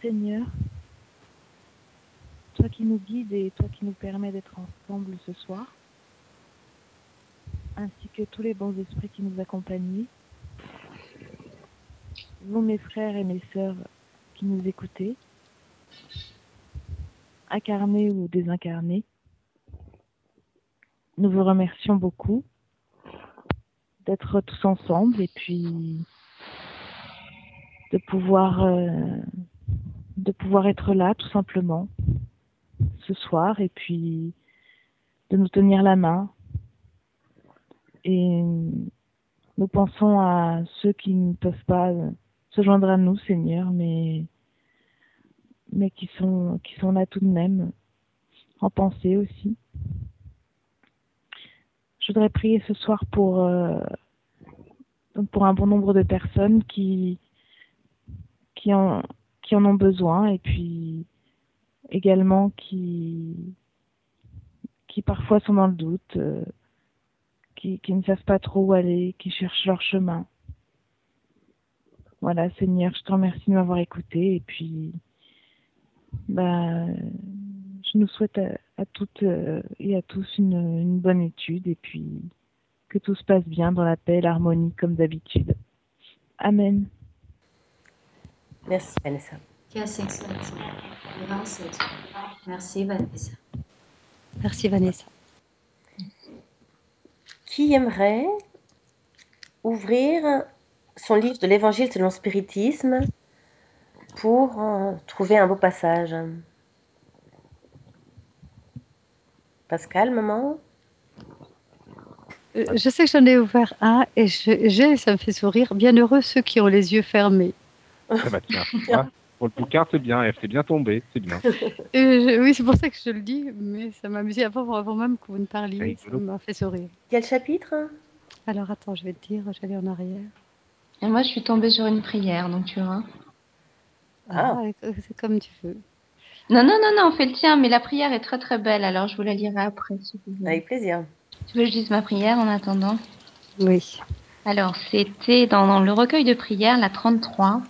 Seigneur, toi qui nous guides et toi qui nous permets d'être ensemble ce soir, ainsi que tous les bons esprits qui nous accompagnent, vous mes frères et mes sœurs qui nous écoutez, incarnés ou désincarnés, nous vous remercions beaucoup d'être tous ensemble et puis de pouvoir euh, de pouvoir être là tout simplement ce soir et puis de nous tenir la main. Et nous pensons à ceux qui ne peuvent pas se joindre à nous Seigneur mais mais qui sont qui sont là tout de même en pensée aussi. Je voudrais prier ce soir pour euh, pour un bon nombre de personnes qui qui en qui en ont besoin et puis également qui qui parfois sont dans le doute, euh, qui, qui ne savent pas trop où aller, qui cherchent leur chemin. Voilà, Seigneur, je te remercie de m'avoir écouté et puis bah, je nous souhaite à, toutes euh, et à tous une, une bonne étude et puis que tout se passe bien dans la paix et l'harmonie comme d'habitude. Amen. Merci Vanessa. Merci Vanessa. Merci Vanessa. Qui aimerait ouvrir son livre de l'Évangile selon le spiritisme pour euh, trouver un beau passage? Pascal, maman? Euh, Je sais que j'en ai ouvert un et je- j'ai, ça me fait sourire, bienheureux ceux qui ont les yeux fermés. Ah bah tiens, pour le bouquin, c'est bien, elle s'est bien tombée, c'est bien. Et je- oui, c'est pour ça que je le dis, mais ça m'a amusé avant, avant même que vous ne parliez, ça Rigolo. m'a fait sourire. Quel chapitre? Alors attends, je vais te dire, j'allais en arrière. Et moi, je suis tombée sur une prière, donc tu vois. Ah. Ah, c'est comme tu veux. Non, non, non, non, on fait le tien, mais la prière est très très belle, alors je vous la lirai après. Si vous voulez. Avec plaisir. Tu veux que je dise ma prière en attendant? Oui. Alors, c'était dans, dans le recueil de prières, la 33.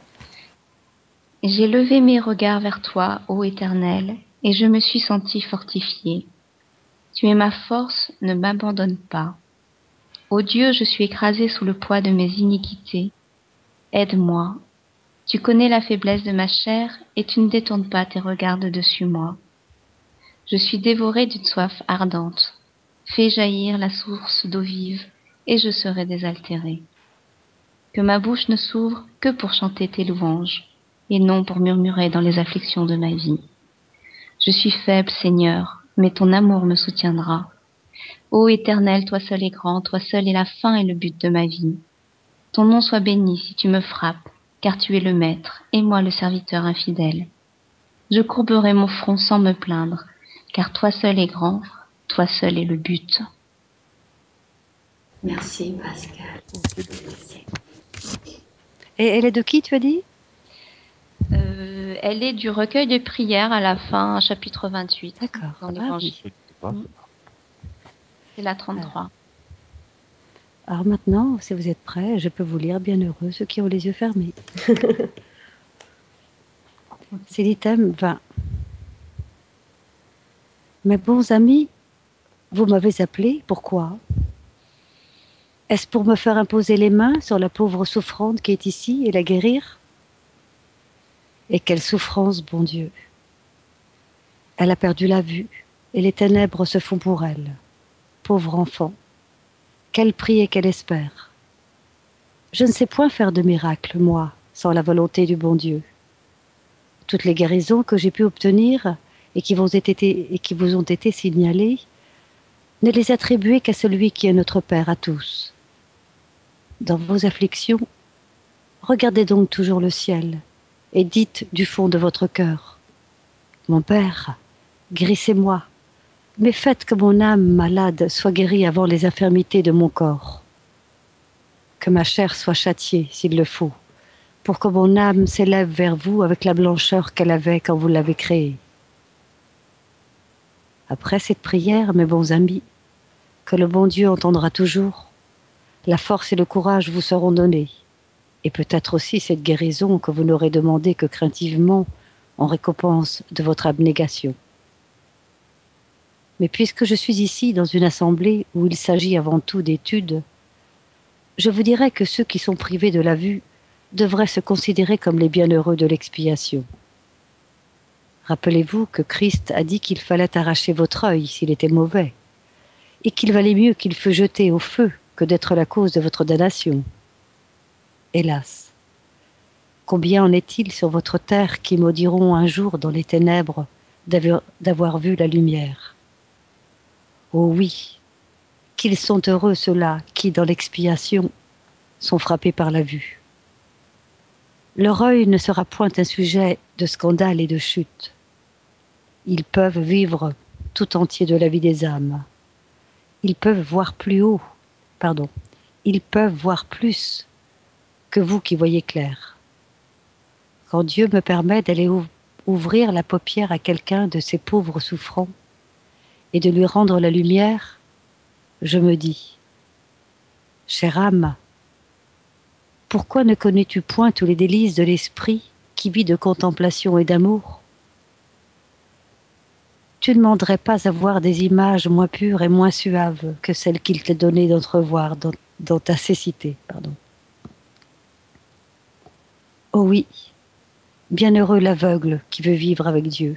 J'ai levé mes regards vers toi, ô Éternel, et je me suis senti fortifié. Tu es ma force, ne m'abandonne pas. Ô Dieu, je suis écrasé sous le poids de mes iniquités. Aide-moi. Tu connais la faiblesse de ma chair, et tu ne détournes pas tes regards de dessus moi. Je suis dévoré d'une soif ardente. Fais jaillir la source d'eau vive, et je serai désaltéré. Que ma bouche ne s'ouvre que pour chanter tes louanges, et non pour murmurer dans les afflictions de ma vie. Je suis faible, Seigneur, mais ton amour me soutiendra. Ô Éternel, toi seul est grand, toi seul est la fin et le but de ma vie. Ton nom soit béni si tu me frappes, car tu es le Maître, et moi le serviteur infidèle. Je courberai mon front sans me plaindre, car toi seul est grand, toi seul est le but. Merci Pascal. Et elle est de qui, tu as dit? Euh, elle est du recueil de prières à la fin, chapitre 28. D'accord. Dans Ah oui. Mm. C'est la 33. Alors maintenant, si vous êtes prêts, je peux vous lire Bienheureux ceux qui ont les yeux fermés. C'est l'item 20. Mes bons amis, vous m'avez appelé, pourquoi? Est-ce pour me faire imposer les mains sur la pauvre souffrante qui est ici et la guérir? Et quelle souffrance, bon Dieu Elle a perdu la vue et les ténèbres se font pour elle. Pauvre enfant, qu'elle prie et qu'elle espère. Je ne sais point faire de miracle, moi, sans la volonté du bon Dieu. Toutes les guérisons que j'ai pu obtenir et qui, vous été, et qui vous ont été signalées, ne les attribuez qu'à celui qui est notre Père à tous. Dans vos afflictions, regardez donc toujours le ciel et dites du fond de votre cœur Mon Père, guérissez-moi, mais faites que mon âme malade soit guérie avant les infirmités de mon corps. Que ma chair soit châtiée, s'il le faut, pour que mon âme s'élève vers vous avec la blancheur qu'elle avait quand vous l'avez créée. Après cette prière, mes bons amis, que le bon Dieu entendra toujours, la force et le courage vous seront donnés, et peut-être aussi cette guérison que vous n'aurez demandé que craintivement en récompense de votre abnégation. Mais puisque je suis ici dans une assemblée où il s'agit avant tout d'études, je vous dirais que ceux qui sont privés de la vue devraient se considérer comme les bienheureux de l'expiation. Rappelez-vous que Christ a dit qu'il fallait arracher votre œil s'il était mauvais, et qu'il valait mieux qu'il fût jeté au feu que d'être la cause de votre damnation. Hélas, combien en est-il sur votre terre qui maudiront un jour dans les ténèbres d'avoir vu la lumière? Oh oui, qu'ils sont heureux ceux-là qui, dans l'expiation, sont frappés par la vue. Leur œil ne sera point un sujet de scandale et de chute. Ils peuvent vivre tout entier de la vie des âmes. Ils peuvent voir plus haut, pardon, ils peuvent voir plus que vous qui voyez clair. Quand Dieu me permet d'aller ouvrir la paupière à quelqu'un de ces pauvres souffrants et de lui rendre la lumière, je me dis, chère âme, pourquoi ne connais-tu point tous les délices de l'esprit qui vit de contemplation et d'amour? Tu ne demanderais pas à voir des images moins pures et moins suaves que celles qu'il t'a donné d'entrevoir dans, dans, ta cécité. Pardon. Oh oui, bienheureux l'aveugle qui veut vivre avec Dieu.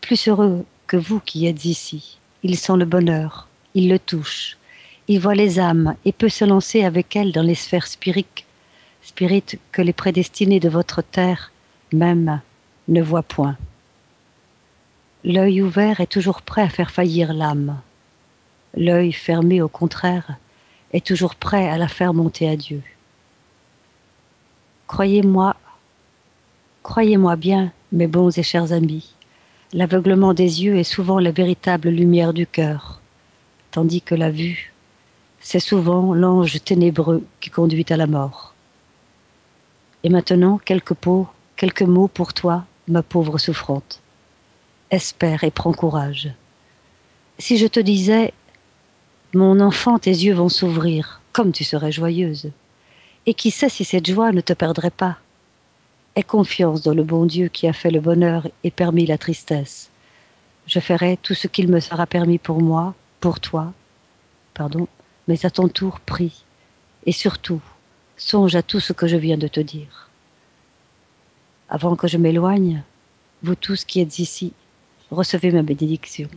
Plus heureux que vous qui êtes ici. Il sent le bonheur, il le touche, il voit les âmes et peut se lancer avec elles dans les sphères spirites, spirites que les prédestinés de votre terre même ne voient point. L'œil ouvert est toujours prêt à faire faillir l'âme. L'œil fermé, au contraire, est toujours prêt à la faire monter à Dieu. Croyez-moi, croyez-moi bien, mes bons et chers amis, L'aveuglement des yeux est souvent la véritable lumière du cœur, tandis que la vue, c'est souvent l'ange ténébreux qui conduit à la mort. Et maintenant, quelques, pots, quelques mots pour toi, ma pauvre souffrante. Espère et prends courage. Si je te disais, mon enfant, tes yeux vont s'ouvrir, comme tu serais joyeuse. Et qui sait si cette joie ne te perdrait pas? Aie confiance dans le bon Dieu qui a fait le bonheur et permis la tristesse. Je ferai tout ce qu'il me sera permis pour moi, pour toi, pardon, mais à ton tour prie. Et surtout, songe à tout ce que je viens de te dire. Avant que je m'éloigne, vous tous qui êtes ici, recevez ma bénédiction.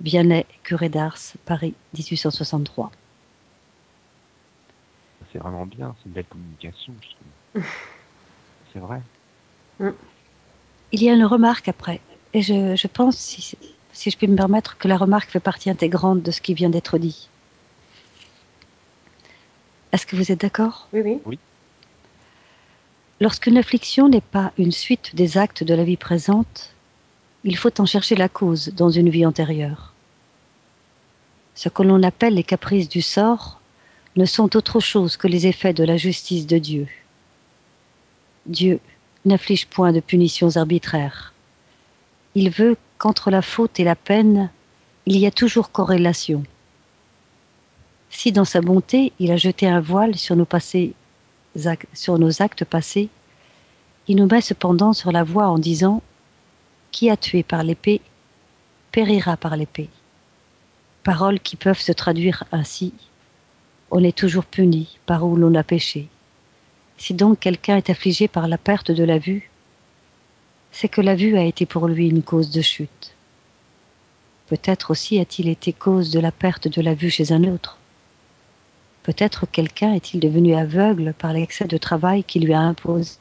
Vianney, curé d'Ars, Paris, 1863. C'est vraiment bien, c'est une belle communication, je trouve. c'est vrai. Il y a une remarque après, et je, je pense, si, si je puis me permettre, que la remarque fait partie intégrante de ce qui vient d'être dit. Est-ce que vous êtes d'accord? Oui, oui. Oui. Lorsqu'une affliction n'est pas une suite des actes de la vie présente, il faut en chercher la cause dans une vie antérieure. Ce que l'on appelle les caprices du sort ne sont autre chose que les effets de la justice de Dieu. Dieu n'afflige point de punitions arbitraires. Il veut qu'entre la faute et la peine, il y a toujours corrélation. Si dans sa bonté, il a jeté un voile sur nos, sur nos actes passés, il nous met cependant sur la voie en disant Qui a tué par l'épée périra par l'épée. Paroles qui peuvent se traduire ainsi on est toujours puni par où l'on a péché. Si donc quelqu'un est affligé par la perte de la vue, c'est que la vue a été pour lui une cause de chute. Peut-être aussi a-t-il été cause de la perte de la vue chez un autre. Peut-être quelqu'un est-il devenu aveugle par l'excès de travail qui lui a imposé,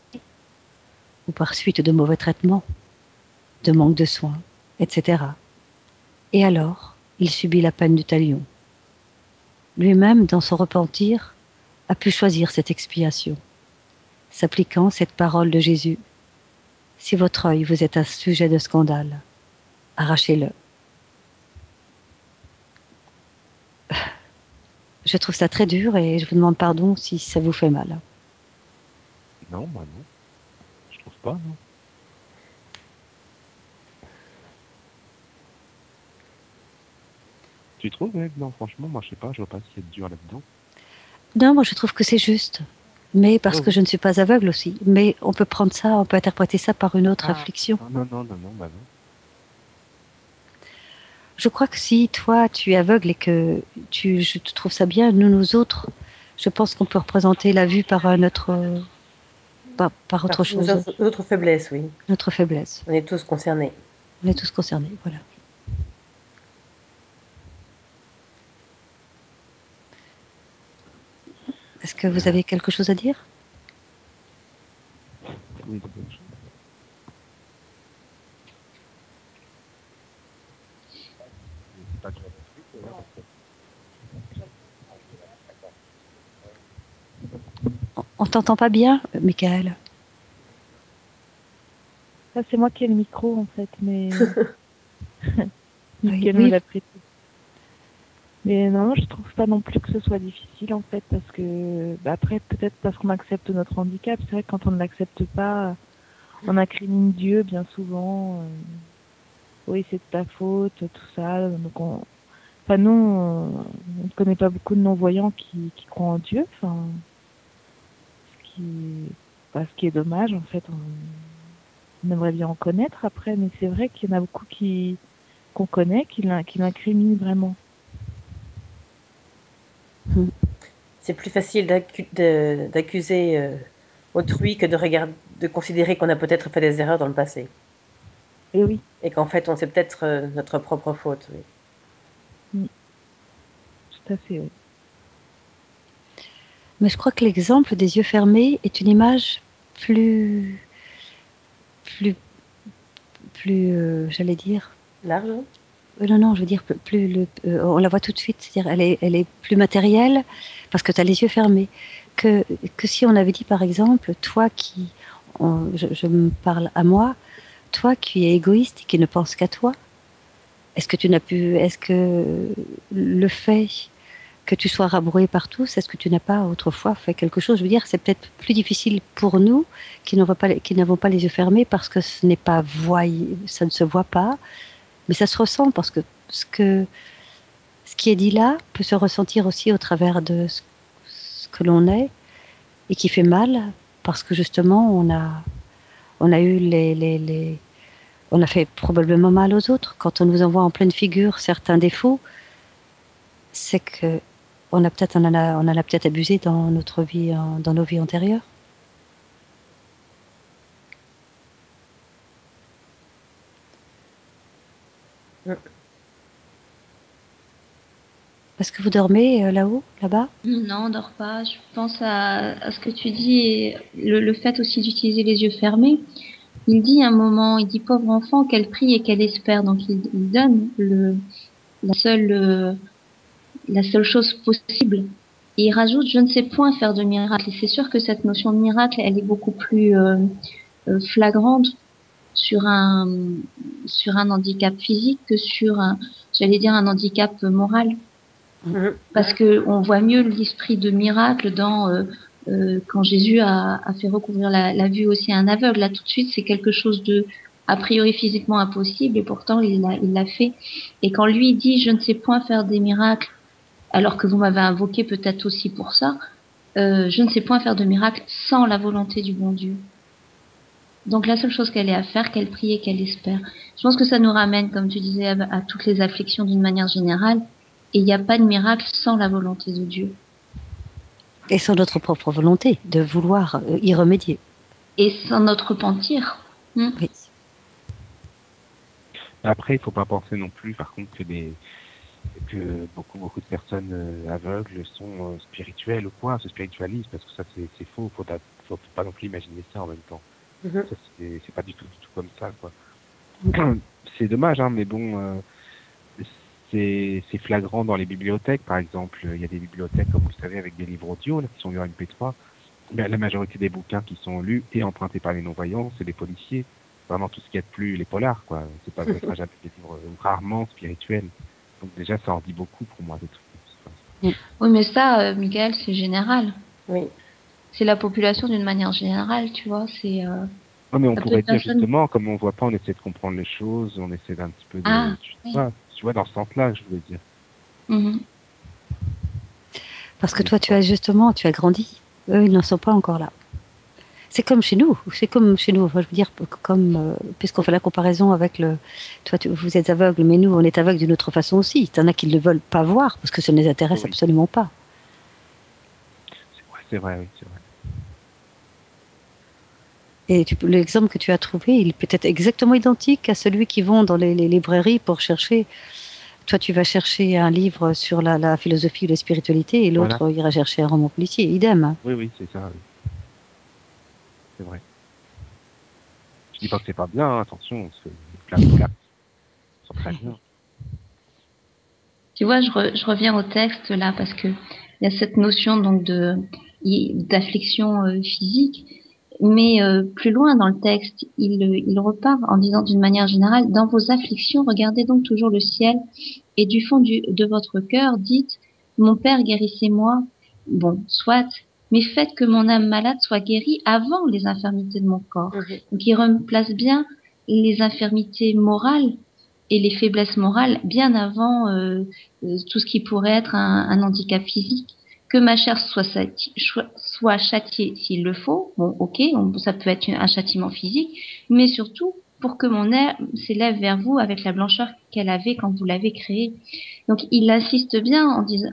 ou par suite de mauvais traitements, de manque de soins, etc. Et alors, il subit la peine du talion lui-même, dans son repentir, a pu choisir cette expiation, s'appliquant cette parole de Jésus. Si votre œil vous est un sujet de scandale, arrachez-le. Je trouve ça très dur et je vous demande pardon si ça vous fait mal. Non, moi non. Je trouve pas, non. Tu trouves, Non, franchement, moi je sais pas, je vois pas ce qu'il y a de dur là-dedans. Non, moi je trouve que c'est juste. Mais parce que je ne suis pas aveugle aussi. Mais on peut prendre ça, on peut interpréter ça par une autre Ah. affliction. Non, non, non, non, bah non. Je crois que si toi tu es aveugle et que tu, je te trouve ça bien, nous, nous autres, je pense qu'on peut représenter la vue par un autre, par, par autre Par chose, autres faiblesses, oui. notre faiblesse. On est tous concernés. On est tous concernés, voilà. Est-ce que vous avez quelque chose à dire? Oui, On, t'entend pas bien, Michael Ça, c'est moi qui ai le micro, en fait, mais. Nickel Oui, me l'a prêté. Mais non, je trouve pas non plus que ce soit difficile, en fait, parce que. Bah, après, peut-être parce qu'on accepte notre handicap. C'est vrai que quand on ne l'accepte pas, on incrimine Dieu bien souvent. euh, Oui, c'est de ta faute, tout ça. Donc, on. Enfin, nous, on ne connaît pas beaucoup de non-voyants qui, qui croient en Dieu. Enfin, ce qui, est dommage, en fait. On, on aimerait bien en connaître après, mais c'est vrai qu'il y en a beaucoup qui qu'on connaît, qui l'incriminent vraiment. C'est plus facile d'accuser euh, autrui que de, regarder, de considérer qu'on a peut-être fait des erreurs dans le passé. Et oui, Et qu'en fait, on c'est peut-être euh, notre propre faute. oui. tout à fait. oui. Mais je crois que l'exemple des yeux fermés est une image plus, plus, plus, euh, j'allais dire, Large hein? Non, non, je veux dire, plus, le, euh, on la voit tout de suite, c'est-à-dire elle est, elle est plus matérielle parce que tu as les yeux fermés. Que, que si on avait dit par exemple, toi qui, je, me parle à moi, toi qui es égoïste et qui ne pense qu'à toi, est-ce que tu n'as pu, est-ce que le fait que tu sois rabroué par tous, est-ce que tu n'as pas autrefois fait quelque chose? Je veux dire, c'est peut-être plus difficile pour nous qui n'avons pas, pas les yeux fermés parce que ce n'est pas voyé, ça ne se voit pas, mais ça se ressent parce que ce qui est dit là peut se ressentir aussi au travers de ce, que l'on est et qui fait mal parce que justement on a on a eu les, on a fait probablement mal aux autres. Quand on nous envoie en pleine figure certains défauts c'est que on a peut-être on en a a peut-être abusé dans notre vie dans nos vies antérieures Mm. est-ce que vous dormez euh, là-haut là-bas? Non, on dort pas. Je pense à, ce que tu dis le, fait aussi d'utiliser les yeux fermés. Il dit un moment, il dit pauvre enfant qu'elle prie et qu'elle espère. Donc il, donne le, la seule euh, la seule chose possible. Et il rajoute je ne sais point faire de miracle. C'est sûr que cette notion de miracle, elle est beaucoup plus euh, flagrante sur un sur un handicap physique que sur un j'allais dire un handicap moral Mhm. parce que on voit mieux l'esprit de miracle dans euh, euh, quand Jésus a, a fait recouvrir la, la vue aussi à un aveugle. Là, tout de suite, c'est quelque chose de a priori physiquement impossible et pourtant il l'a il l'a fait. Et quand lui dit je ne sais point faire des miracles, alors que vous m'avez invoqué peut-être aussi pour ça, euh, je ne sais point faire de miracles sans la volonté du bon Dieu. Donc la seule chose qu'elle ait à faire, qu'elle prie et qu'elle espère. Je pense que ça nous ramène, comme tu disais, à, toutes les afflictions d'une manière générale. Et il n'y a pas de miracle sans la volonté de Dieu. et sans notre propre volonté de vouloir euh, y remédier Et sans notre repentir. Hmm. oui Après, il faut pas penser non plus, par contre, que des que beaucoup beaucoup de personnes euh, aveugles sont euh, spirituelles ou quoi, se spiritualisent parce que ça c'est faux. Faut, pas- faut pas non plus imaginer ça en même temps. Mhm. C'est pas du tout du tout comme ça quoi. C'est dommage hein, mais bon. euh, c'est c'est flagrant dans les bibliothèques, par exemple. Il y a des bibliothèques, comme vous le savez, avec des livres audio là, qui sont lus en MP3. Ben, la majorité des bouquins qui sont lus et empruntés par les non-voyants, c'est des policiers. Vraiment tout ce qu'il y a de plus, les polars, quoi. C'est pas, ça sera jamais des livres euh, rarement spirituels. Donc déjà, ça en dit beaucoup pour moi, des trucs ça. Oui, mais ça, euh, Michael, c'est général. Oui. C'est la population d'une manière générale, tu vois. C'est euh, Non, mais on pourrait dire personne- justement, comme on voit pas, on essaie de comprendre les choses, on essaie d'un petit peu de, Ah, tu, oui. vois, tu vois, dans ce sens-là, je veux dire. mhm. parce que toi tu as justement tu as grandi eux, ils n'en sont pas encore là. C'est comme chez nous, c'est comme chez nous. Enfin, je veux dire, comme euh, puisqu'on fait la comparaison avec le, toi, tu, vous êtes aveugle, mais nous, on est aveugle d'une autre façon aussi. Il y en a qui ne le veulent pas voir parce que ça ne les intéresse Oui. absolument pas. C'est vrai, c'est vrai, oui, c'est vrai. Et l'exemple que tu as trouvé, il peut être exactement identique à celui qui vont dans les, les librairies pour chercher. Toi, tu vas chercher un livre sur la, la philosophie ou la spiritualité, et l'autre ira chercher un roman policier. Idem. Oui, oui, c'est ça, oui. C'est vrai. Je dis pas que c'est pas bien, hein, attention, c'est plein de claques. Ils sont très bien. Tu vois, je, re- je reviens au texte là parce que il y a cette notion donc de d'affliction euh, physique, mais euh, plus loin dans le texte, il, il repart en disant d'une manière générale, dans vos afflictions, regardez donc toujours le ciel et du fond du, de votre cœur, dites, mon Père guérissez-moi. Bon, soit, mais faites que mon âme malade soit guérie avant les infirmités de mon corps. Mhm. Donc il replace bien les infirmités morales et les faiblesses morales bien avant euh, euh, tout ce qui pourrait être un, un handicap physique. Que ma chair soit, châtiée s'il le faut, bon ok, ça peut être un châtiment physique, mais surtout pour que mon âme s'élève vers vous avec la blancheur qu'elle avait quand vous l'avez créée. Donc il insiste bien en disant,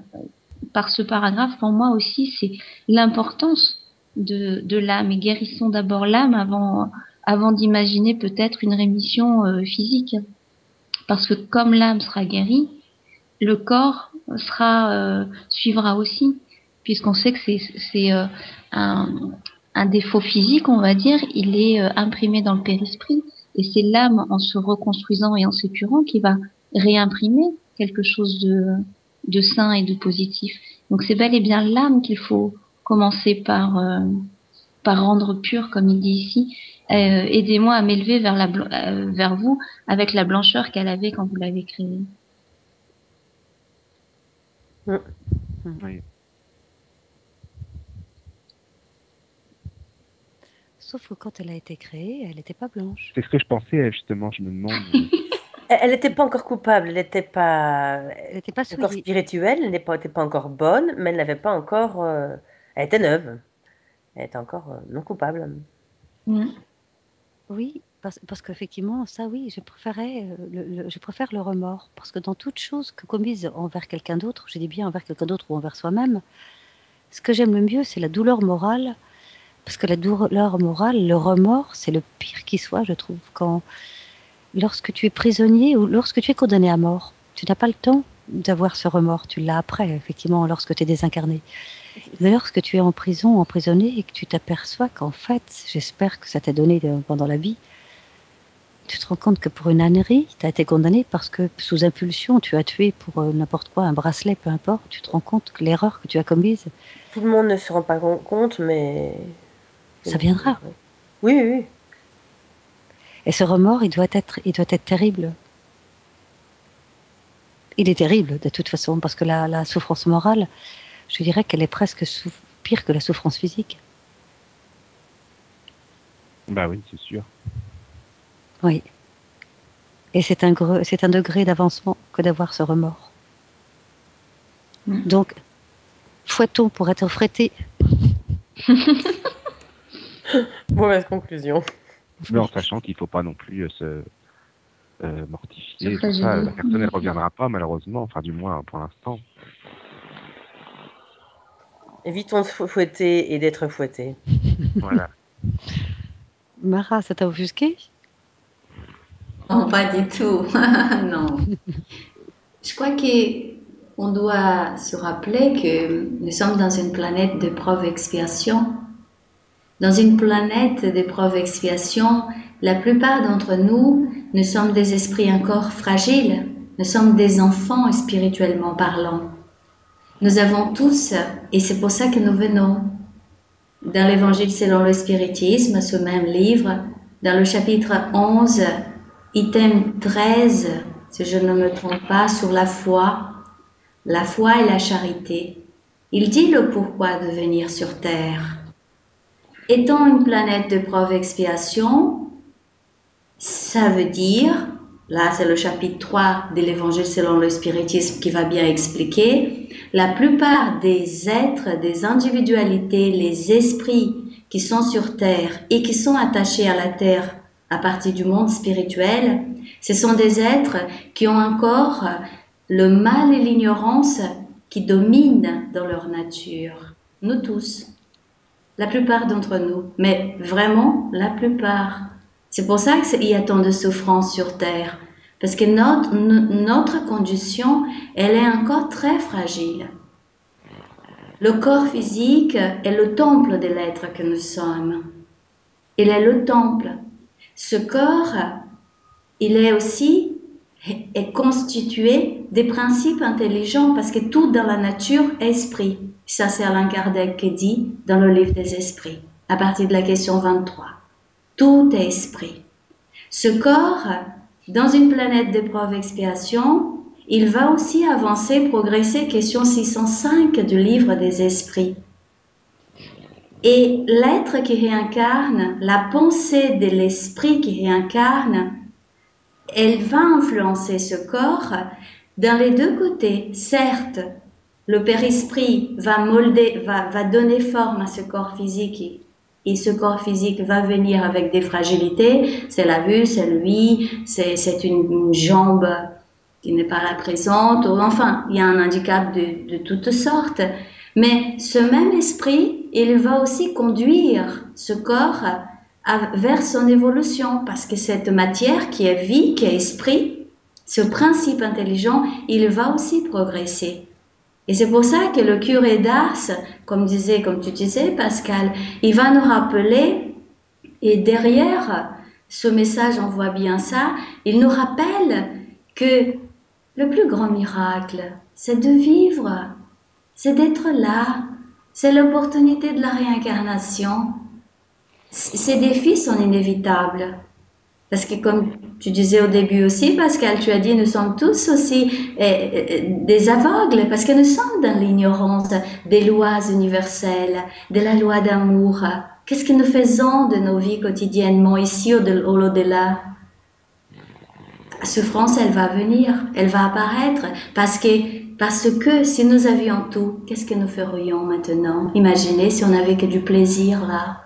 par ce paragraphe, pour moi aussi, c'est l'importance de, de l'âme et guérissons d'abord l'âme avant, avant d'imaginer peut-être une rémission euh, physique. Parce que comme l'âme sera guérie, le corps sera euh, suivra aussi, puisqu'on sait que c'est c'est euh, un, un défaut physique, on va dire, il est euh, imprimé dans le périsprit, et c'est l'âme en se reconstruisant et en s'épurant qui va réimprimer quelque chose de de sain et de positif. Donc c'est bel et bien l'âme qu'il faut commencer par euh, par rendre pure, comme il dit ici. Euh, Aidez-moi à m'élever vers la blan- euh, vers vous avec la blancheur qu'elle avait quand vous l'avez créée. Oui. Sauf que quand elle a été créée, elle n'était pas blanche. C'est ce que je pensais, justement, je me demande. euh, Elle n'était pas encore coupable, elle n'était pas Elle n'était pas encore souillée. spirituelle, elle n'était pas, était pas encore bonne, mais elle n'avait pas encore. euh, Elle était neuve. Elle était encore euh, non coupable. Mm. Oui, parce, parce qu'effectivement, ça oui, je préférais, euh, le, le- je préfère le remords. Parce que dans toute chose que commise envers quelqu'un d'autre, je dis bien envers quelqu'un d'autre ou envers soi-même, ce que j'aime le mieux, c'est la douleur morale. Parce que la douleur morale, le remords, c'est le pire qui soit, je trouve. Quand, lorsque tu es prisonnier ou lorsque tu es condamné à mort, tu n'as pas le temps d'avoir ce remords. Tu l'as après, effectivement, lorsque tu es désincarné. Mais lorsque tu es en prison, emprisonné, et que tu t'aperçois qu'en fait, j'espère que ça t'a donné de- pendant la vie, tu te rends compte que pour une ânerie, tu as été condamné parce que sous impulsion, tu as tué pour euh, n'importe quoi, un bracelet, peu importe. Tu te rends compte que l'erreur que tu as commise, Tout le monde ne se rend pas compte, mais. Ça viendra. Oui, oui, oui. et ce remords, il doit être, il doit être terrible. Il est terrible de toute façon parce que la, la souffrance morale, je dirais qu'elle est presque sou- pire que la souffrance physique. Bah oui, c'est sûr. Oui. Et c'est un, gre- c'est un degré d'avancement que d'avoir ce remords. Mm. Donc, fouettons pour être fretté. Mauvaise conclusion. Mais en sachant qu'il faut pas non plus euh, se euh, mortifier. Tout ça. La personne, elle reviendra pas, malheureusement. Enfin, du moins, pour l'instant. Évitons de fou- fouetter et d'être fouetté. Voilà. Mara, ça t'a offusqué? Non, pas du tout. non. Je crois que on doit se rappeler que nous sommes dans une planète de preuve-expiation. Dans une planète de preuve-expiation, la plupart d'entre nous, nous sommes des esprits encore fragiles. Nous sommes des enfants spirituellement parlant. Nous avons tous, et c'est pour ça que nous venons, dans l'Évangile selon le spiritisme, ce même livre, dans le chapitre 11, item 13, si je ne me trompe pas, sur la foi, la foi et la charité. Il dit le pourquoi de venir sur Terre. Étant une planète de preuve expiation, ça veut dire là c'est le chapitre 3 de l'évangile selon le spiritisme qui va bien expliquer, la plupart des êtres, des individualités, les esprits qui sont sur Terre et qui sont attachés à la Terre à partir du monde spirituel, ce sont des êtres qui ont encore le mal et l'ignorance qui dominent dans leur nature. Nous tous. La plupart d'entre nous. Mais vraiment, la plupart. C'est pour ça qu'il y a tant de souffrance sur Terre. Parce que notre, condition, elle est encore très fragile. Le corps physique est le temple de l'être que nous sommes. Il est le temple. Ce corps, il est aussi est constitué des principes intelligents parce que tout dans la nature est esprit. Ça, c'est Alain Kardec qui dit dans le livre des esprits, à partir de la question 23. Tout est esprit. Ce corps, dans une planète d'épreuve-expiation, il va aussi avancer, progresser, question 605 du livre des esprits. Et l'être qui réincarne, la pensée de l'esprit qui réincarne, elle va influencer ce corps dans les deux côtés. Certes, le père-esprit va va, donner forme à ce corps physique et, ce corps physique va venir avec des fragilités. C'est la vue, c'est lui, c'est une, jambe qui n'est pas là présente, ou enfin, il y a un handicap de toutes sortes. Mais ce même esprit, il va aussi conduire ce corps vers son évolution, parce que cette matière qui est vie, qui est esprit, ce principe intelligent, il va aussi progresser. Et c'est pour ça que le curé d'Ars, comme disait, comme tu disais, Pascal, il va nous rappeler, et derrière ce message, on voit bien ça, il nous rappelle que le plus grand miracle, c'est de vivre, c'est d'être là, c'est l'opportunité de la réincarnation, ces défis sont inévitables. Parce que comme tu disais au début aussi, Pascal, tu as dit, nous sommes tous aussi eh, eh, des aveugles, parce que nous sommes dans l'ignorance des lois universelles, de la loi d'amour. Qu'est-ce que nous faisons de nos vies quotidiennement, ici ou au-delà? La souffrance, elle va venir, elle va apparaître, parce que, parce que si nous avions tout, qu'est-ce que nous ferions maintenant? Imaginez si on n'avait que du plaisir là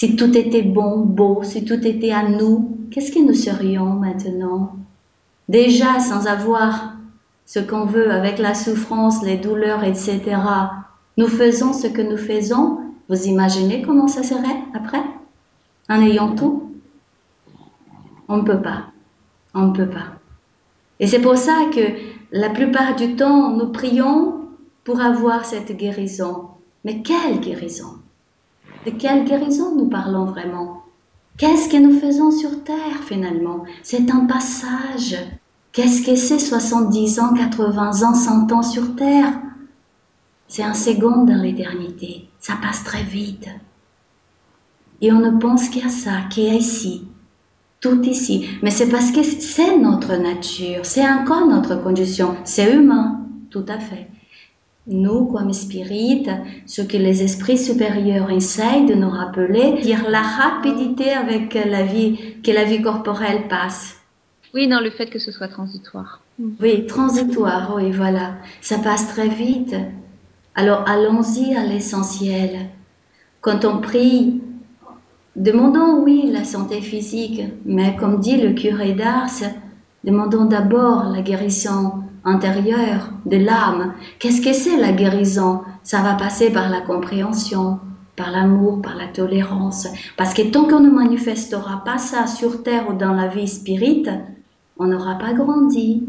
si tout était bon, beau, si tout était à nous, qu'est-ce que nous serions maintenant? Déjà, sans avoir ce qu'on veut, avec la souffrance, les douleurs, etc., nous faisons ce que nous faisons? Vous imaginez comment ça serait après? En ayant tout? On ne peut pas. On ne peut pas. Et c'est pour ça que la plupart du temps, nous prions pour avoir cette guérison. Mais quelle guérison? De quelle guérison nous parlons vraiment? Qu'est-ce que nous faisons sur Terre finalement? C'est un passage. Qu'est-ce que c'est 70 ans, 80 ans, 100 ans sur Terre? C'est un second dans l'éternité. Ça passe très vite. Et on ne pense qu'à ça, qu'à ici. Tout ici. Mais c'est parce que c'est notre nature, c'est encore notre condition. C'est humain, tout à fait nous, comme spirites, ce que les esprits supérieurs essayent de nous rappeler, dire la rapidité avec la vie, que la vie corporelle passe. Oui, dans le fait que ce soit transitoire. Oui, transitoire, oui, voilà. Ça passe très vite. Alors allons-y à l'essentiel. Quand on prie, demandons, oui, la santé physique, mais comme dit le curé d'Ars, demandons d'abord la guérison intérieure de l'âme. Qu'est-ce que c'est la guérison? Ça va passer par la compréhension, par l'amour, par la tolérance. Parce que tant qu'on ne manifestera pas ça sur terre ou dans la vie spirite, on n'aura pas grandi.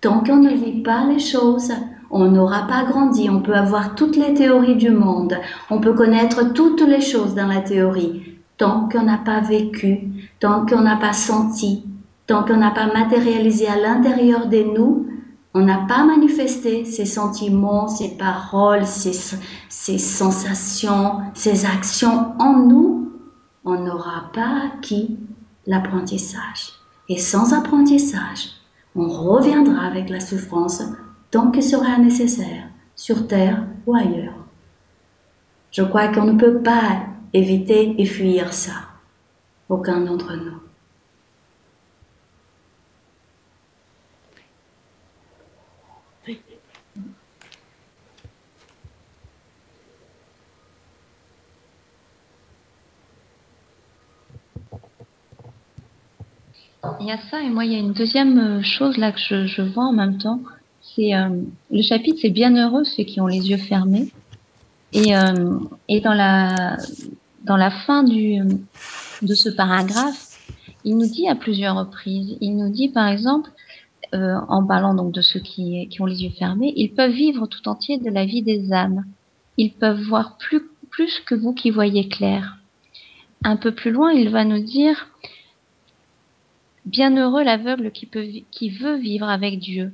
Tant qu'on ne vit pas les choses, on n'aura pas grandi. On peut avoir toutes les théories du monde, on peut connaître toutes les choses dans la théorie. Tant qu'on n'a pas vécu, tant qu'on n'a pas senti, tant qu'on n'a pas matérialisé à l'intérieur de nous, on n'a pas manifesté ces sentiments, ces paroles, ces, sensations, ces actions en nous, on n'aura pas acquis l'apprentissage. Et sans apprentissage, on reviendra avec la souffrance tant que sera nécessaire, sur terre ou ailleurs. Je crois qu'on ne peut pas éviter et fuir ça. Aucun d'entre nous. Il y a ça, et moi, il y a une deuxième euh, chose là que je, je vois en même temps. C'est euh, le chapitre, c'est bienheureux ceux qui ont les yeux fermés. Et, euh, et dans la dans la fin du de ce paragraphe, il nous dit à plusieurs reprises, il nous dit par exemple, euh, en parlant donc de ceux qui, qui ont les yeux fermés, ils peuvent vivre tout entier de la vie des âmes. Ils peuvent voir plus, plus que vous qui voyez clair. Un peu plus loin, il va nous dire Bienheureux l'aveugle qui, veut vivre avec Dieu.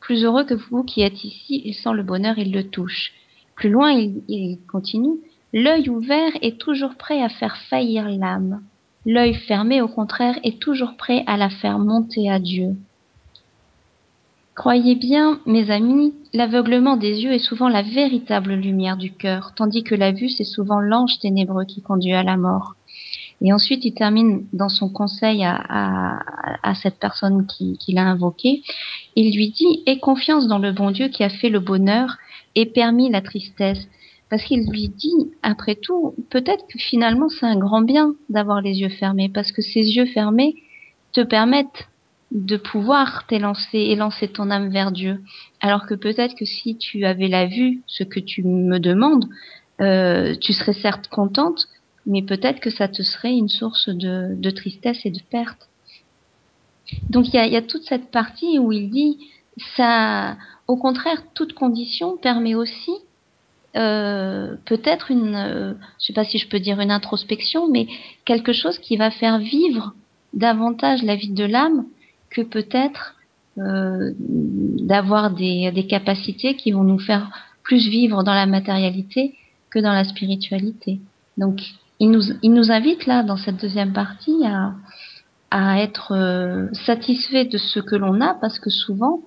Plus heureux que vous qui êtes ici, il sent le bonheur, il le touche. Plus loin, il continue L'œil ouvert est toujours prêt à faire faillir l'âme. L'œil fermé, au contraire, est toujours prêt à la faire monter à Dieu. Croyez bien, mes amis, l'aveuglement des yeux est souvent la véritable lumière du cœur, tandis que la vue, c'est souvent l'ange ténébreux qui conduit à la mort. Et ensuite, il termine dans son conseil à, à, à cette personne qui, qui l'a invoqué. Il lui dit Aie confiance dans le bon Dieu qui a fait le bonheur et permis la tristesse. Parce qu'il lui dit, après tout, peut-être que finalement c'est un grand bien d'avoir les yeux fermés, parce que ces yeux fermés te permettent de pouvoir t'élancer et lancer ton âme vers Dieu. Alors que peut-être que si tu avais la vue, ce que tu me demandes, euh, tu serais certes contente, mais peut-être que ça te serait une source de, tristesse et de perte. Donc il y a, y a, toute cette partie où il dit ça, au contraire, toute condition permet aussi euh, peut-être une, euh, je sais pas si je peux dire une introspection, mais quelque chose qui va faire vivre davantage la vie de l'âme que peut-être euh, d'avoir des, des capacités qui vont nous faire plus vivre dans la matérialité que dans la spiritualité. Donc il nous, il nous invite là, dans cette deuxième partie, à, à être euh, satisfait de ce que l'on a, parce que souvent,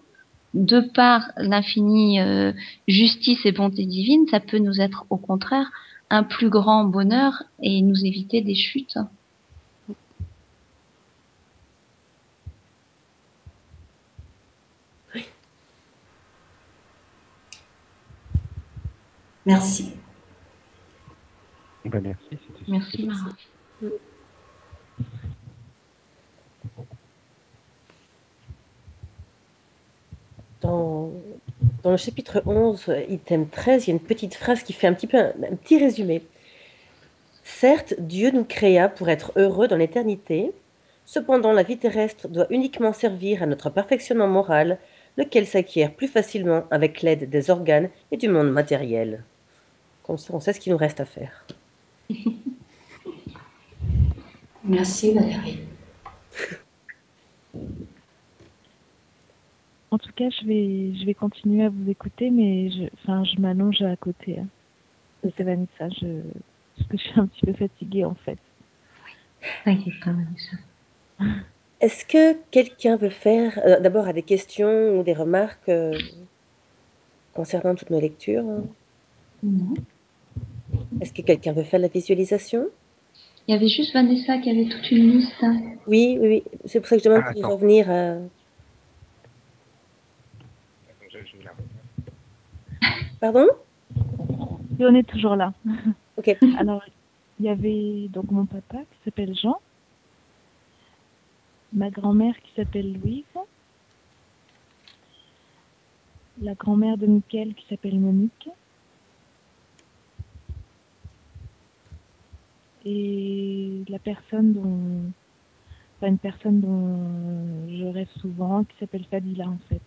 de par l'infinie euh, justice et bonté divine, ça peut nous être au contraire un plus grand bonheur et nous éviter des chutes. Oui. Merci. Ben merci. Merci Mara. Dans, dans, le chapitre 11, item 13, il y a une petite phrase qui fait un petit peu un, un petit résumé. Certes, Dieu nous créa pour être heureux dans l'éternité. Cependant, la vie terrestre doit uniquement servir à notre perfectionnement moral, lequel s'acquiert plus facilement avec l'aide des organes et du monde matériel. Comme ça, on sait ce qu'il nous reste à faire. Merci Valérie. En tout cas, je vais, je vais continuer à vous écouter, mais je, enfin, je m'allonge à côté hein, de Vanessa. Je, parce que je suis un petit peu fatiguée en fait. Pas, Vanessa. Est-ce que quelqu'un veut faire euh, d'abord a des questions ou des remarques euh, concernant toutes nos lectures? Non. Est-ce que quelqu'un veut faire la visualisation? Il y avait juste Vanessa qui avait toute une liste. Hein. Oui, oui, oui. C'est pour ça que je demande Ah, pour y attends. revenir la Pardon? Et on est toujours là. Ok. Alors, il y avait donc mon papa qui s'appelle Jean, ma grand-mère qui s'appelle Louise, la grand-mère de Mickaël qui s'appelle Monique, et la personne dont, enfin une personne dont je rêve souvent qui s'appelle Fadila en fait.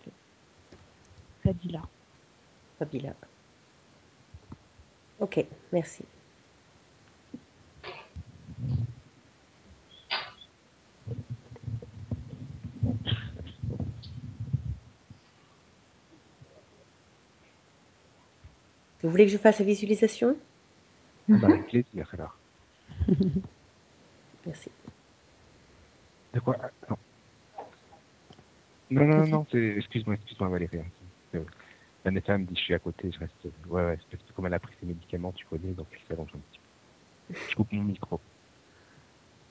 Fadila. Fabila. Ok, merci. Vous voulez que je fasse la visualisation? Ah bah, avec plaisir alors. Merci. De quoi? Ah, Non. Non, non, non, excuse-moi, excuse-moi Valérie. hein, c'est- c'est- Vanessa me dit je suis à côté, je reste. Ouais, ouais, parce que comme elle a pris ses médicaments, tu connais, donc elle s'allonge un petit peu. Je coupe mon micro.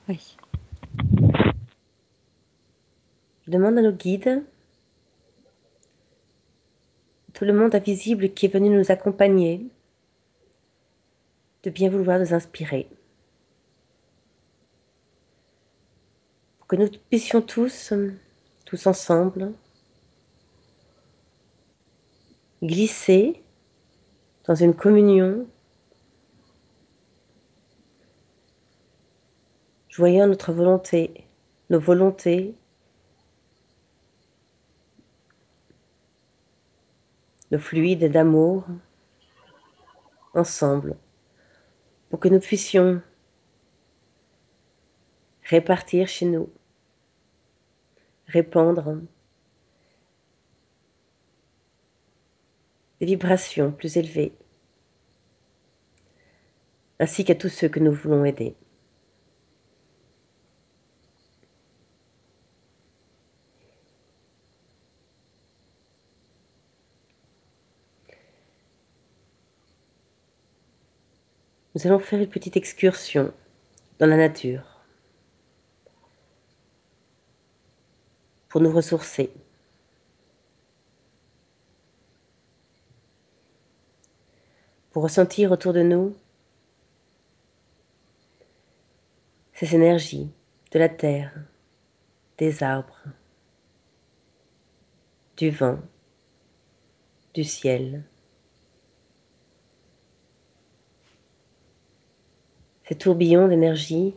Oui. Je demande à nos guides, tout le monde invisible qui est venu nous accompagner, de bien vouloir nous inspirer. Que nous puissions tous, tous ensemble, glisser dans une communion, joyant notre volonté, nos volontés, nos fluides d'amour, ensemble, pour que nous puissions répartir chez nous, répandre des vibrations plus élevées, ainsi qu'à tous ceux que nous voulons aider. Nous allons faire une petite excursion dans la nature pour nous ressourcer. Pour ressentir autour de nous ces énergies de la terre, des arbres, du vent, du ciel. Ces tourbillons d'énergie,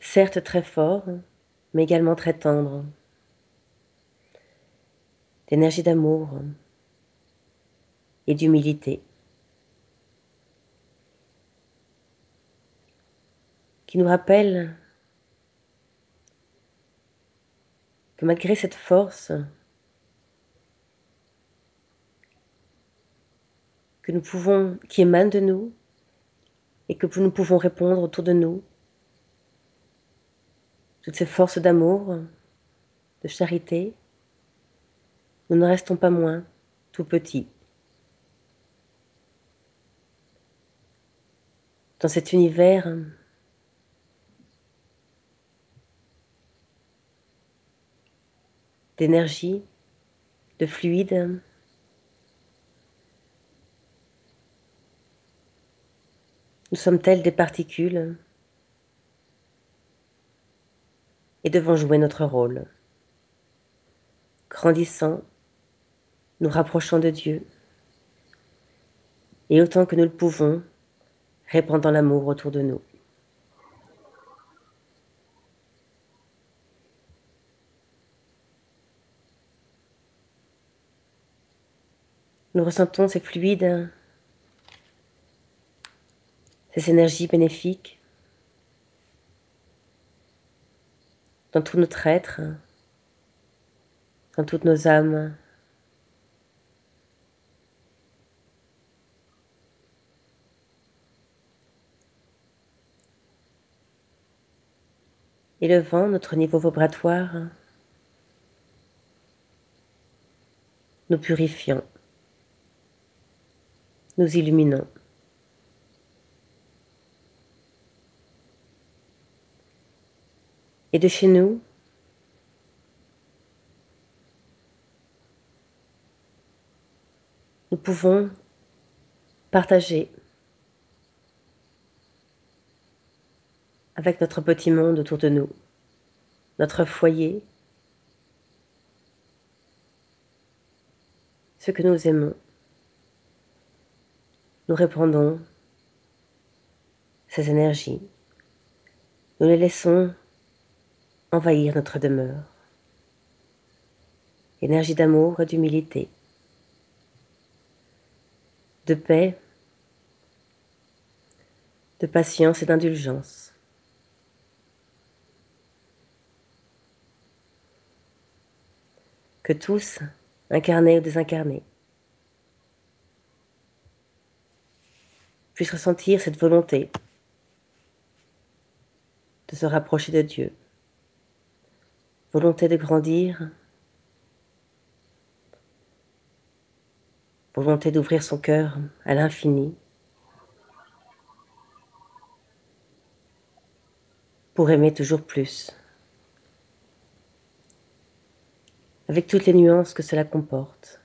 certes très forts, mais également très tendres, d'énergie d'amour et d'humilité, qui nous rappellent que malgré cette force, que nous pouvons, qui émane de nous, et que nous pouvons répondre autour de nous. Toutes ces forces d'amour, de charité, nous ne restons pas moins tout petits. Dans cet univers d'énergie, de fluide, Nous sommes tels des particules et devons jouer notre rôle, grandissant, nous rapprochant de Dieu et autant que nous le pouvons, répandant l'amour autour de nous. Nous ressentons ces fluides ces énergies bénéfiques dans tout notre être, dans toutes nos âmes. Élevant notre niveau vibratoire, nous purifions, nous illuminons. Et de chez nous? Nous pouvons partager avec notre petit monde autour de nous, notre foyer, ce que nous aimons. Nous répandons ces énergies. Nous les laissons envahir notre demeure. Énergie d'amour et d'humilité, de paix, de patience et d'indulgence. Que tous, incarnés ou désincarnés, puissent ressentir cette volonté de se rapprocher de Dieu volonté de grandir, volonté d'ouvrir son cœur à l'infini, pour aimer toujours plus, avec toutes les nuances que cela comporte.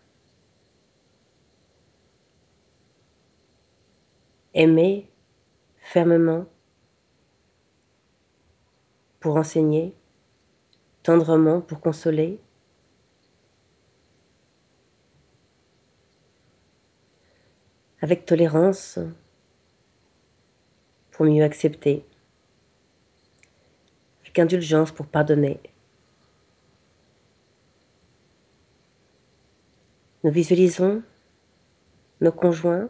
Aimer fermement. Pour enseigner, tendrement pour consoler. Avec tolérance pour mieux accepter, avec indulgence pour pardonner. Nous visualisons nos conjoints,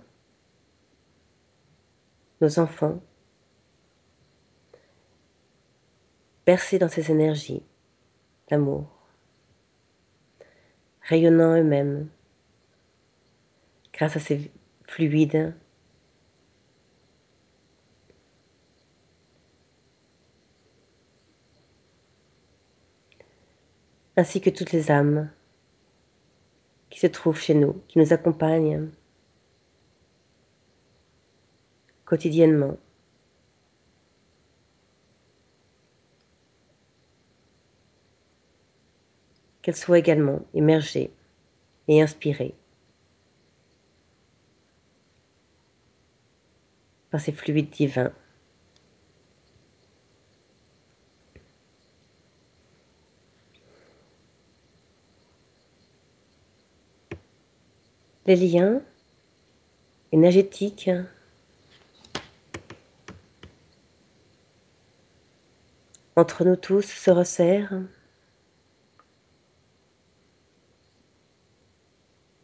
nos enfants, bercés dans ces énergies rayonnant eux-mêmes grâce à ces fluides ainsi que toutes les âmes qui se trouvent chez nous, qui nous accompagnent quotidiennement. Qu'elles soient également émergées et inspirées par ces fluides divins. Les liens énergétiques entre nous tous se resserrent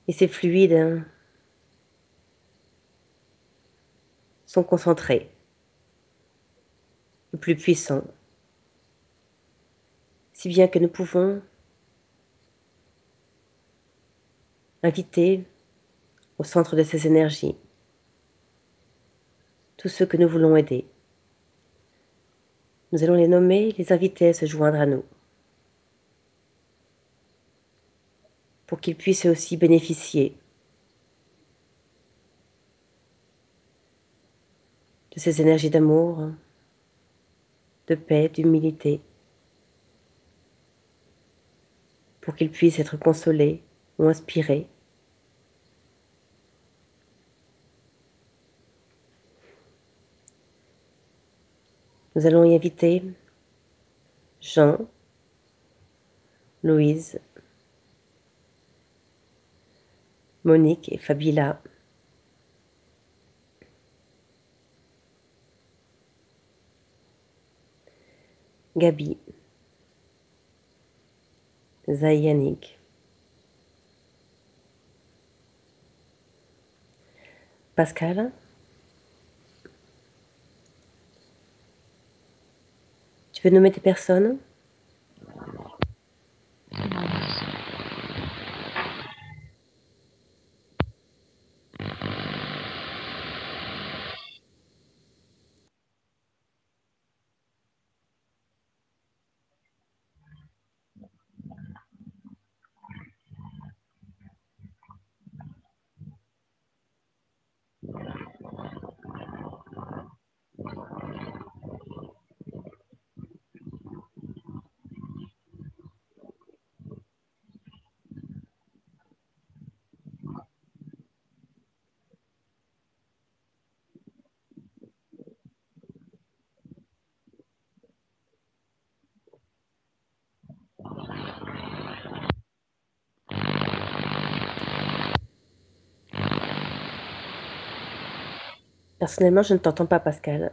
et ces fluides sont concentrés, le plus puissants, si bien que nous pouvons inviter au centre de ces énergies tous ceux que nous voulons aider. Nous allons les nommer, les inviter à se joindre à nous pour qu'ils puissent aussi bénéficier de ces énergies d'amour, de paix, d'humilité, pour qu'ils puissent être consolés ou inspirés. Nous allons y inviter Jean, Louise, Monique et Fabila. Gabi, Zayanik, Pascal, tu veux nommer tes personnes? Personnellement, je ne t'entends pas, Pascal.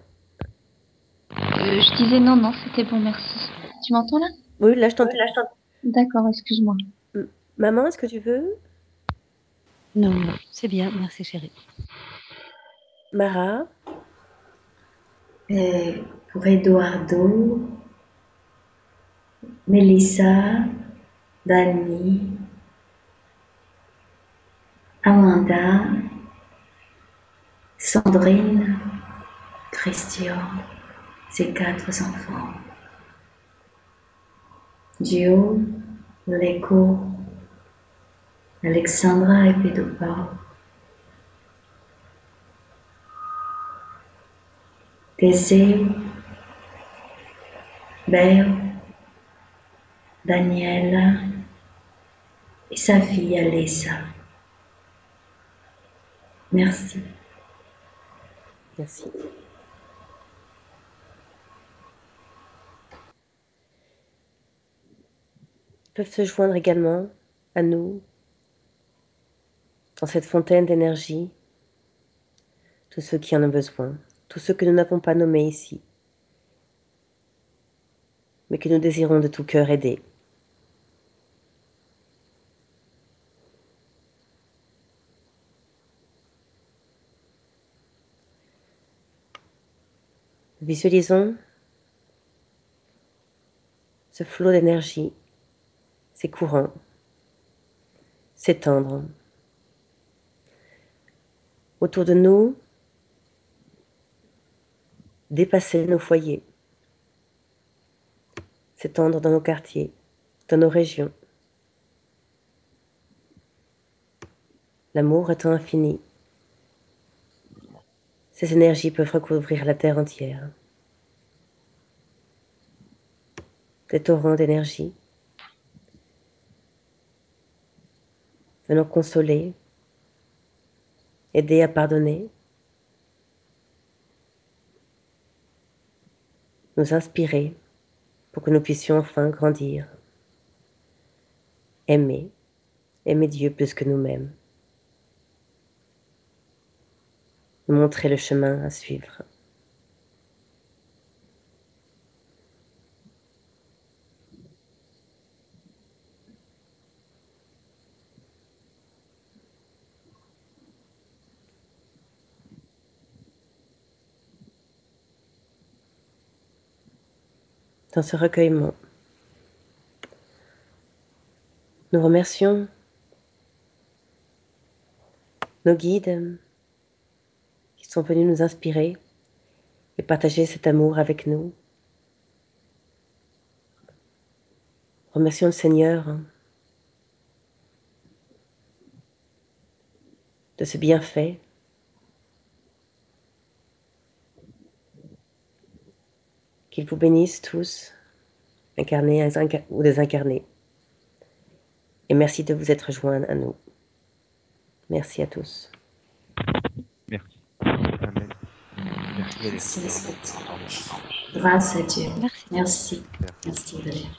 Euh, je disais non, non, c'était bon, merci. Tu m'entends là? Oui, là, je t'entends. D'accord, excuse-moi. Maman, est-ce que tu veux? Non, non, c'est bien, merci chérie. Mara? Et pour Eduardo, Melissa, Dani, Amanda, Sandrine, Christian, ses quatre enfants. Gio, Leko, Alexandra et Pedopao. Teseo, Béo, Daniela et sa fille Alessa. Merci. Merci. Ils peuvent se joindre également à nous dans cette fontaine d'énergie, tous ceux qui en ont besoin, tous ceux que nous n'avons pas nommés ici, mais que nous désirons de tout cœur aider. Visualisons ce flot d'énergie, ces courants, s'étendre. Autour de nous, dépasser nos foyers, s'étendre dans nos quartiers, dans nos régions. L'amour étant infini, ces énergies peuvent recouvrir la terre entière. Des torrents d'énergie venant consoler, aider à pardonner, nous inspirer pour que nous puissions enfin grandir, aimer, aimer Dieu plus que nous-mêmes, montrer le chemin à suivre. Dans ce recueillement, nous remercions nos guides sont venus nous inspirer et partager cet amour avec nous. Remercions le Seigneur de ce bienfait. Qu'il vous bénisse tous, incarnés ou désincarnés. Et merci de vous être joints à nous. Merci à tous. Merci. Amen. Merci. Merci, Grâce à Dieu. Merci. Merci. Merci. Merci Valérie.